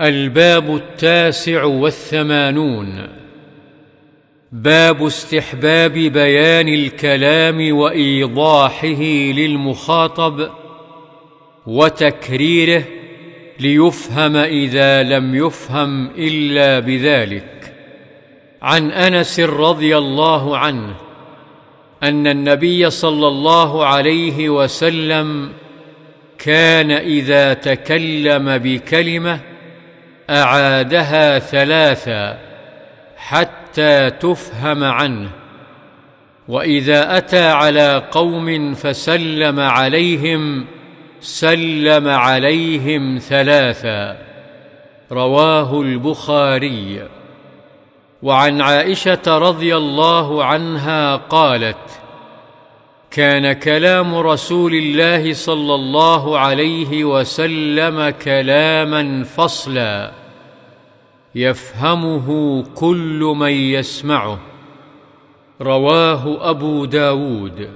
الباب التاسع والثمانون. باب استحباب بيان الكلام وإيضاحه للمخاطب وتكريره ليفهم إذا لم يفهم إلا بذلك. عن أنس رضي الله عنه أن النبي صلى الله عليه وسلم كان إذا تكلم بكلمة أعادها ثلاثا حتى تفهم عنه. وإذا أتى على قوم فسلم عليهم سلم عليهم ثلاثا. رواه البخاري. وعن عائشة رضي الله عنها قالت كان كلام رسول الله صلى الله عليه وسلم كلاما فصلا. يفهمه كل من يسمعه. رواه أبو داود.